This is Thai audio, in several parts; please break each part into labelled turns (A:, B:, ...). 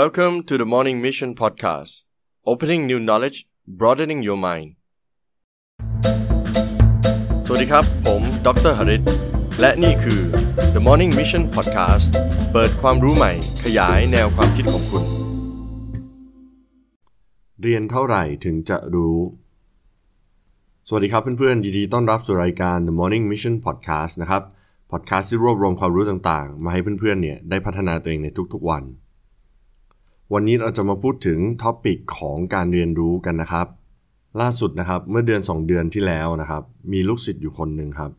A: Welcome to the Morning Mission Podcast Opening new knowledge broadening your mind สวัสดีครับ ผมดรหริตและนี่คือ The Morning Mission Podcast เปิดความรู้ใหม่ ขยายแนวความคิดของคุณ
B: เรียนเท่าไหร่ถึงจะรู้ สวัสดีครับเพื่อนๆยินดีต้อนรับสู่รายการ The Morning Mission Podcast นะครับ podcast ที่รวบรวมความรู้ต่างๆ มาให้เพื่อนๆเนี่ยได้พัฒนาตัวเองในทุกๆวัน วันนี้เราจะมาพูดถึง topic ของการเรียนรู้กันนะครับ ล่าสุดนะครับเมื่อเดือน 2 เดือนที่แล้วนะครับ มีลูกศิษย์อยู่คนหนึ่งครับ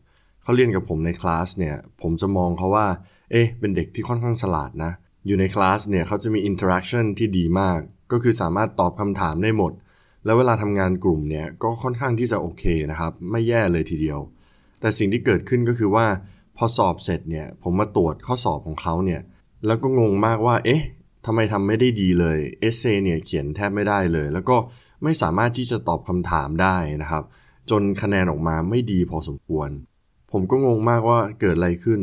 B: เขาเรียนกับผมในคลาสเนี่ยผมจะมองเขาว่า เอ๊ะเป็นเด็กที่ค่อนข้างฉลาดนะ อยู่ในคลาสเนี่ยเขาจะมี interaction ที่ดีมาก ก็คือสามารถตอบคำถามได้หมด แล้วเวลาทำงานกลุ่มเนี่ยก็ค่อนข้างที่จะโอเคนะครับ ไม่แย่เลยทีเดียว แต่สิ่งที่เกิดขึ้นก็คือว่าพอสอบเสร็จเนี่ยผมมาตรวจข้อสอบของเขาเนี่ยแล้วก็งงมากว่า เอ๊ะ ทำไมทำไม่ได้ดีเลยเอเซเนี่ยเขียนแทบไม่ได้เลย แล้วก็ไม่สามารถที่จะตอบคำถามได้นะครับ จนคะแนนออกมาไม่ดีพอสมควร ผมก็งงมากว่าเกิดอะไรขึ้น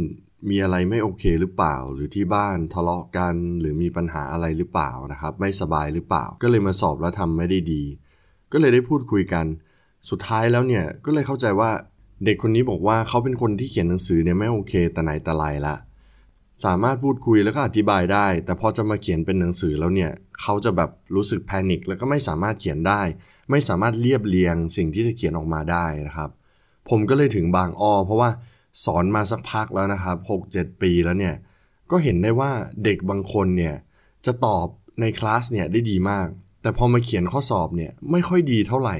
B: มีอะไรไม่โอเคหรือเปล่า หรือที่บ้านทะเลาะกัน หรือมีปัญหาอะไรหรือเปล่านะครับ ไม่สบายหรือเปล่า ก็เลยมาสอบแล้วทำไม่ได้ดี ก็เลยได้พูดคุยกัน สุดท้ายแล้วเนี่ยก็เลยเข้าใจว่าเด็กคนนี้บอกว่าเขาเป็นคนที่เขียนหนังสือเนี่ยไม่โอเคแต่ไหนแต่ไรละ สามารถพูดคุยแล้วก็อธิบายได้ แต่พอจะมาเขียนเป็นหนังสือแล้วเนี่ยเขาจะแบบรู้สึกแพนิคแล้วก็ไม่สามารถเขียนได้ ไม่สามารถเรียบเรียงสิ่งที่จะเขียนออกมาได้นะครับ ผมก็เลยถึงบางอ้อเพราะว่าสอนมาสักพักแล้วนะครับ 6-7 ปีแล้วเนี่ยก็เห็นได้ว่าเด็กบางคนเนี่ยจะตอบในคลาสเนี่ยได้ดีมาก แต่พอมาเขียนข้อสอบเนี่ยไม่ค่อยดีเท่าไหร่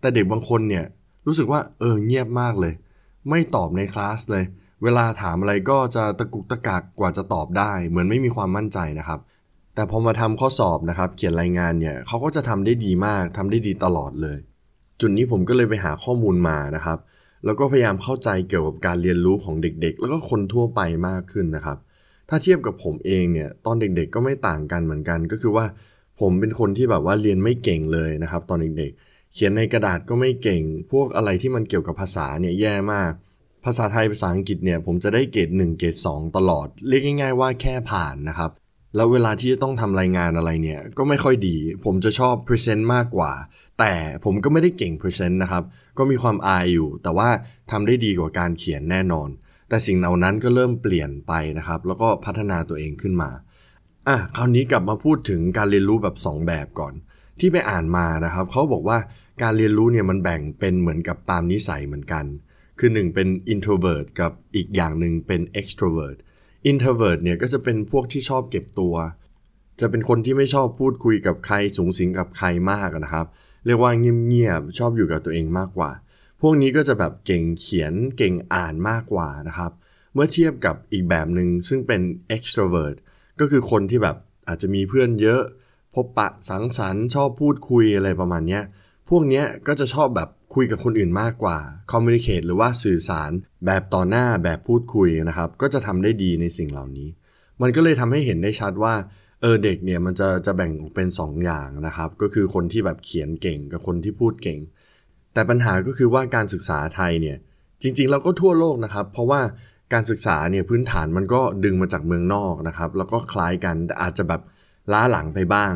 B: แต่เด็กบางคนเนี่ยรู้สึกว่าเออเงียบมากเลย ไม่ตอบในคลาสเลย เวลาถามอะไรก็จะตะกุกตะกักกว่าจะตอบได้ เหมือนไม่มีความมั่นใจนะครับ แต่พอมาทำข้อสอบนะครับ เขียนรายงานเนี่ยเขาก็จะทำได้ดีมากทำได้ดีตลอดเลย จุดนี้ผมก็เลยไปหาข้อมูลมานะครับ แล้วก็พยายามเข้าใจเกี่ยวกับการเรียนรู้ของเด็กๆ แล้วก็คนทั่วไปมากขึ้นนะครับ ถ้าเทียบกับผมเองเนี่ยตอนเด็กๆ ก็ไม่ต่างกันเหมือนกันก็คือว่าผมเป็นคนที่แบบว่าเรียนไม่เก่งเลยนะครับ ตอนเด็กๆ เขียนในกระดาษก็ไม่เก่ง พวกอะไรที่มันเกี่ยวกับภาษาเนี่ยแย่มาก ภาษาไทยภาษาอังกฤษเนี่ยผมจะได้เกรด1เกรด2 ตลอด เรียกง่าย ๆ ว่าแค่ผ่านนะครับ แล้วเวลาที่จะต้องทำรายงานอะไรเนี่ย ก็ไม่ค่อยดี ผมจะชอบ present มากกว่า แต่ผมก็ไม่ได้เก่ง present นะครับ ก็มีความอายอยู่ แต่ว่าทำได้ดีกว่าการเขียนแน่นอน แต่สิ่งเหล่านั้นก็เริ่มเปลี่ยนไปนะครับ แล้วก็พัฒนาตัวเองขึ้นมาอะคราวนี้กลับมาพูดถึงการเรียนรู้แบบ 2 แบบก่อน ที่ไปอ่านมานะครับเขาบอกว่าการเรียนรู้เนี่ยมันแบ่งเป็นเหมือนกับตามนิสัยเหมือนกัน คือหนึ่งเป็น introvert กับอีกอย่างหนึ่งเป็น extrovert introvert เนี่ยก็จะเป็นพวกที่ชอบเก็บตัว จะเป็นคนที่ไม่ชอบพูดคุยกับใครสูงสิงกับใครมากนะครับ เรียกว่าเงียบๆชอบอยู่กับตัวเองมากกว่า พวกนี้ก็จะแบบเก่งเขียนเก่งอ่านมากกว่านะครับ เมื่อเทียบกับอีกแบบหนึ่งซึ่งเป็น extrovert ก็คือคนที่แบบอาจจะมีเพื่อนเยอะ พบปะสังสรรค์ชอบพูดคุยอะไรประมาณนี้พวกนี้ก็จะชอบแบบ คุยกับคนอื่นมากกว่า communicate หรือว่าสื่อสารแบบต่อหน้าแบบพูดคุยนะครับ ก็จะทำได้ดีในสิ่งเหล่านี้ มันก็เลยทำให้เห็นได้ชัดว่าเออเด็กเนี่ยมันจะจะแบ่งออกเป็น2อย่างนะครับ ก็คือคนที่แบบเขียนเก่งกับคนที่พูดเก่ง แต่ปัญหาก็คือว่าการศึกษาไทยเนี่ยจริงๆเราก็ทั่วโลกนะครับ เพราะว่าการศึกษาเนี่ยพื้นฐานมันก็ดึงมาจากเมืองนอกนะครับ แล้วก็คล้ายกันแต่อาจจะแบบล้าหลังไปบ้าง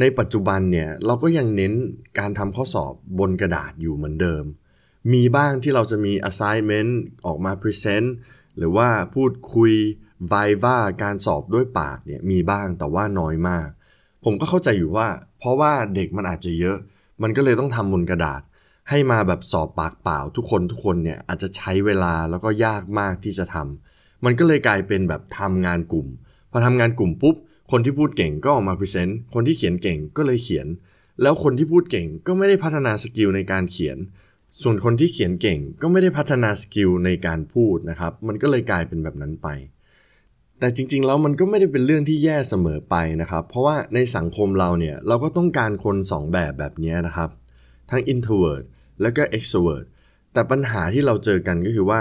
B: ในปัจจุบันเนี่ยเราก็ยังเน้นการทำข้อสอบบนกระดาษอยู่เหมือนเดิม มีบ้างที่เราจะมี assignment ออกมา present หรือว่าพูดคุย viva การสอบด้วยปากเนี่ยมีบ้างแต่ว่าน้อยมาก ผมก็เข้าใจอยู่ว่า เพราะว่าเด็กมันอาจจะเยอะ มันก็เลยต้องทำบนกระดาษ ให้มาแบบสอบปากเปล่าทุกคนทุกคนเนี่ยอาจจะใช้เวลาแล้วก็ยากมากที่จะทำมันก็เลยกลายเป็นแบบทำงานกลุ่ม พอทำงานกลุ่มปุ๊บ คนที่พูดเก่งก็ออกมา present คนที่เขียนเก่งก็เลยเขียน แล้วคนที่พูดเก่งก็ไม่ได้พัฒนา skill ในการเขียน ส่วนคนที่เขียนเก่งก็ไม่ได้พัฒนาสกิลในการพูดนะครับ มันก็เลยกลายเป็นแบบนั้นไป แต่จริงๆแล้วมันก็ไม่ได้เป็นเรื่องที่แย่เสมอไปนะครับ เพราะว่าในสังคมเราเนี่ยเราก็ต้องการคน 2 แบบแบบนี้นะครับ ทั้ง introvert แล้วก็ extrovert แต่ปัญหาที่เราเจอกันก็คือว่า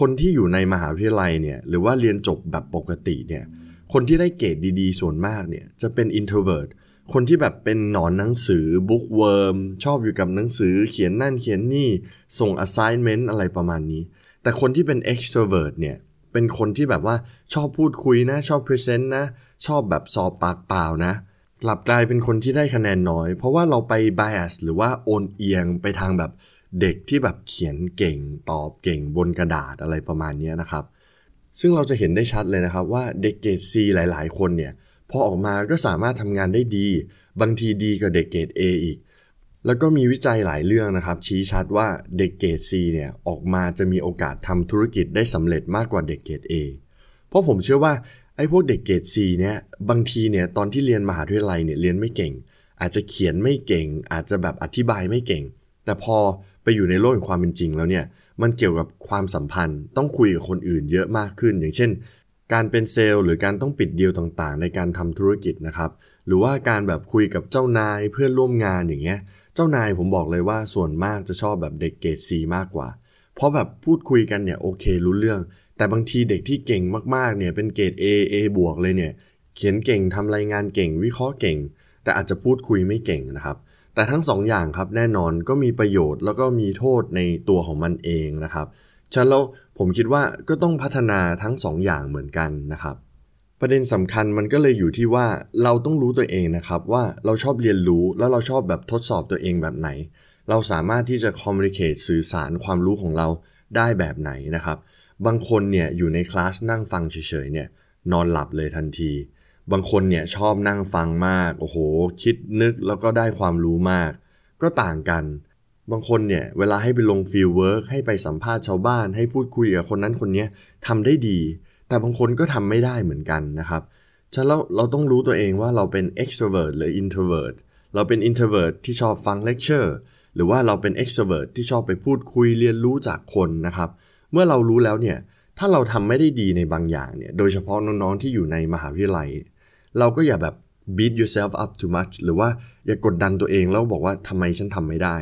B: คนที่อยู่ในมหาวิทยาลัยเนี่ยหรือว่าเรียนจบแบบปกติเนี่ย คนที่ได้เกรดดีๆ ส่วนมากเนี่ยจะเป็น introvert คนที่แบบเป็นหนอนหนังสือ bookworm ชอบอยู่กับหนังสือเขียนนั่นเขียนนี่ส่ง assignment อะไรประมาณนี้ แต่คนที่เป็น extrovert เนี่ยเป็นคนที่แบบว่าชอบพูดคุยนะ ชอบพรีเซนต์นะ ชอบแบบสอบปากเปล่านะ กลับกลายเป็นคนที่ได้คะแนนน้อย เพราะว่าเราไป bias หรือว่าโอนเอียงไปทางแบบเด็กที่แบบเขียนเก่งตอบเก่งบนกระดาษอะไรประมาณนี้นะครับ ซึ่งเราจะเห็นได้ชัดเลยนะครับว่าเด็กเกรด C หลาย ๆ คนเนี่ยพอออกมาก็สามารถทำงานได้ดี บางทีดีกว่าเด็กเกรด A อีก แล้วก็มีวิจัยหลายเรื่องนะครับ ชี้ชัดว่าเด็กเกรด C เนี่ยออกมาจะมีโอกาสทำธุรกิจได้สำเร็จมากกว่าเด็กเกรด A เพราะผมเชื่อว่าไอ้พวกเด็กเกรด C เนี่ยบางทีเนี่ยตอนที่เรียนมหาวิทยาลัยเนี่ยเรียนไม่เก่ง อาจจะเขียนไม่เก่ง อาจจะแบบอธิบายไม่เก่ง แต่พอไปอยู่ในโลกแห่งความเป็นจริงแล้วเนี่ย มันเกี่ยวกับความสัมพันธ์ ต้องคุยกับคนอื่นเยอะมากขึ้น อย่างเช่น การเป็นเซลล์ หรือการต้องปิดเดีลต่างๆ ในการทำธุรกิจนะครับ หรือว่าการแบบคุยกับเจ้านายเพื่อนร่วมงานอย่างเงี้ย เจ้านายผมบอกเลยว่าส่วนมากจะชอบแบบเด็กเกรดซีมากกว่า เพราะแบบพูดคุยกันเนี่ยโอเครู้เรื่อง แต่บางทีเด็กที่เก่งมากๆเนี่ยเป็นเกรด A A บวกเลยเนี่ย เขียนเก่งทำรายงานเก่ง วิเคราะห์เก่ง แต่อาจจะพูดคุยไม่เก่งนะครับ แต่ทั้งสองอย่างครับแน่นอนก็มีประโยชน์แล้วก็มีโทษในตัวของมันเองนะครับฉะนั้นแล้วผมคิดว่าก็ต้องพัฒนาทั้งสองอย่างเหมือนกันนะครับ ประเด็นสำคัญมันก็เลยอยู่ที่ว่าเราต้องรู้ตัวเองนะครับว่าเราชอบเรียนรู้แล้วเราชอบแบบทดสอบตัวเองแบบไหน เราสามารถที่จะ communicate สื่อสารความรู้ของเราได้แบบไหนนะครับ บางคนเนี่ยอยู่ในคลาสนั่งฟังเฉยๆเนี่ยนอนหลับเลยทันที บางคนเนี่ยชอบนั่งฟังมาก โอ้โห คิดนึกแล้วก็ได้ความรู้มาก ก็ต่างกัน บางคนเนี่ยเวลาให้ไปลง fieldwork ให้ไปสัมภาษณ์ชาวบ้าน ให้พูดคุยกับคนนั้นคนนี้ทำได้ดี แต่บางคนก็ทำไม่ได้เหมือนกันนะครับฉะนั้นเราเราต้องรู้ตัวเองว่าเราเป็น extrovert หรือ introvert เราเป็น introvert ที่ชอบฟังเลคเชอร์หรือว่าเราเป็น extrovert ที่ชอบไปพูดคุยเรียนรู้จากคนนะครับ เมื่อเรารู้แล้วเนี่ยถ้าเราทำไม่ได้ดีในบางอย่างเนี่ย โดยเฉพาะน้องๆที่อยู่ในมหาวิทยาลัย เราก็อย่าแบบ beat yourself up too much หรือว่าอย่ากดดันตัวเองแล้วบอกว่าทำไมฉันทำไม่ได้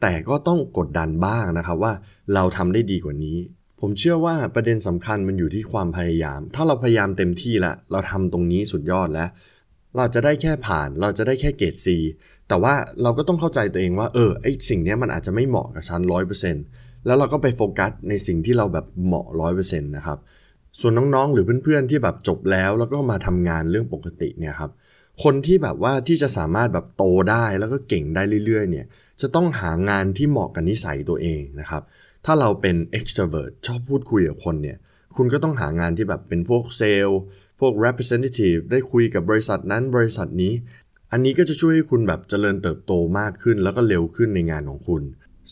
B: แต่ก็ต้องกดดันบ้างนะครับว่าเราทำได้ดีกว่านี้ ผมเชื่อว่าประเด็นสำคัญมันอยู่ที่ความพยายาม ถ้าเราพยายามเต็มที่ล้วเราทำตรงนี้สุดยอดแล้ว เราจะได้แค่ผ่านเราจะได้แค่เกรด C แต่ว่าเราก็ต้องเข้าใจตัวเองว่าเออไอสิ่งนี้มันอาจจะไม่เหมาะกับฉันร้อยเปอร์เซ็นต์แล้วเราก็ไปโฟกัสในสิ่งที่เราแบบเหมาะร้อยเปอร์เซ็นต์นะครับ ส่วนน้องๆ หรือเพื่อนๆที่แบบจบแล้วแล้วก็มาทำงานเรื่องปกติเนี่ยครับคนที่แบบว่าที่จะสามารถแบบโตได้แล้วก็เก่งได้เรื่อยๆเนี่ยจะต้องหางานที่เหมาะกับนิสัยตัวเองนะครับ ถ้าเราเป็น extrovert ชอบพูดคุยกับคนเนี่ยคุณก็ต้องหางานที่แบบเป็นพวกเซลล์พวก representative ได้คุยกับบริษัทนั้นบริษัทนี้ อันนี้ก็จะช่วยให้คุณแบบเจริญเติบโตมากขึ้นแล้วก็เร็วขึ้นในงานของคุณ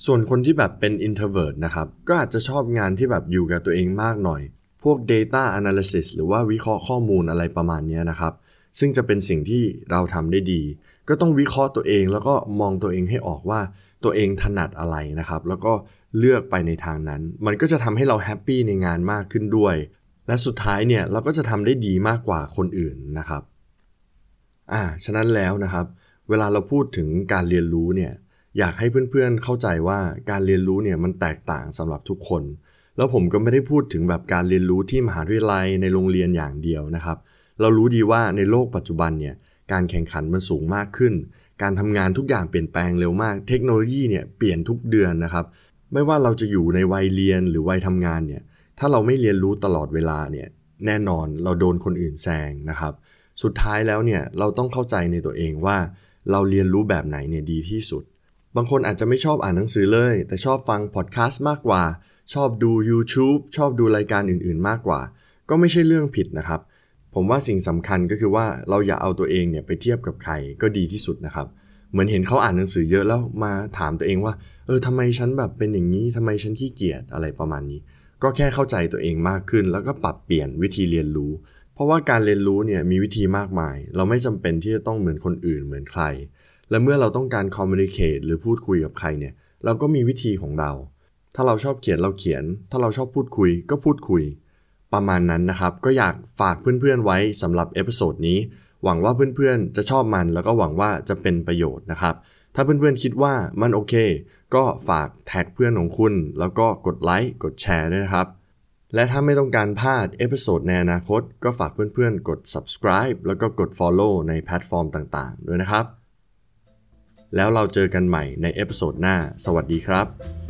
B: ส่วนคนที่แบบเป็น introvert นะครับก็อาจจะชอบงานที่แบบอยู่กับตัวเองมากหน่อย วก data analysis หรือว่าวิเคราะห์ข้อมูลอะไรประมาณนี้นะครับ ซึ่งจะเป็นสิ่งที่เราทำได้ดี ก็ต้องวิเคราะห์ตัวเองแล้วก็มองตัวเองให้ออกว่าตัวเองถนัดอะไรนะครับ แล้วก็เลือกไปในทางนั้น มันก็จะทำให้เราแฮปปี้ในงานมากขึ้นด้วย และสุดท้ายเนี่ยเราก็จะทำได้ดีมากกว่าคนอื่นนะครับอ่าฉะนั้นแล้วนะครับ เวลาเราพูดถึงการเรียนรู้เนี่ยอยากให้เพื่อนๆเข้าใจว่าการเรียนรู้เนี่ยมันแตกต่างสำหรับทุกคน แล้วผมก็ไม่ได้พูดถึงแบบการเรียนรู้ที่มหาวิทยาลัยในโรงเรียนอย่างเดียวนะครับ เรารู้ดีว่าในโลกปัจจุบันเนี่ยการแข่งขันมันสูงมากขึ้น การทำงานทุกอย่างเปลี่ยนแปลงเร็วมาก เทคโนโลยีเนี่ยเปลี่ยนทุกเดือนนะครับ ไม่ว่าเราจะอยู่ในวัยเรียนหรือวัยทำงานเนี่ย ถ้าเราไม่เรียนรู้ตลอดเวลาเนี่ยแน่นอนเราโดนคนอื่นแซงนะครับ สุดท้ายแล้วเนี่ยเราต้องเข้าใจในตัวเองว่า เราเรียนรู้แบบไหนเนี่ยดีที่สุด บางคนอาจจะไม่ชอบอ่านหนังสือเลย แต่ชอบฟังพอดแคสต์มากกว่า ชอบดู YouTube ชอบดูรายการอื่นๆ มากกว่า ก็ไม่ใช่เรื่องผิดนะครับ ผมว่าสิ่งสำคัญก็คือว่าเราอย่าเอาตัวเองเนี่ยไปเทียบกับใครก็ดีที่สุดนะครับ เหมือนเห็นเขาอ่านหนังสือเยอะแล้วมาถามตัวเองว่า เออทำไมฉันแบบเป็นอย่างนี้ทำไมฉันขี้เกียจอะไรประมาณนี้ ก็แค่เข้าใจตัวเองมากขึ้น แล้วก็ปรับเปลี่ยนวิธีเรียนรู้ เพราะว่าการเรียนรู้เนี่ยมีวิธีมากมาย เราไม่จำเป็นที่จะต้องเหมือนคนอื่นเหมือนใคร และเมื่อเราต้องการ communicate หรือพูดคุยกับใครเนี่ยเราก็มีวิธีของเรา ถ้าเราชอบเขียนเราเขียน ถ้าเราชอบพูดคุยก็พูดคุย ประมาณนั้นนะครับ ก็อยากฝากเพื่อนๆไว้สำหรับ episode นี้ หวังว่าเพื่อนๆจะชอบมันแล้วก็หวังว่าจะเป็นประโยชน์นะครับ ถ้าเพื่อนๆคิดว่ามันโอเค ก็ฝาก tag เพื่อนของคุณ แล้วก็กดไลค์กดแชร์ด้วยนะครับและถ้าไม่ต้องการพลาด episode ในอนาคต ก็ฝากเพื่อนๆ กด subscribe แล้วก็กด follow ในแพลตฟอร์มต่างๆ ด้วยนะครับ แล้วเราเจอกันใหม่ใน episode หน้า สวัสดีครับ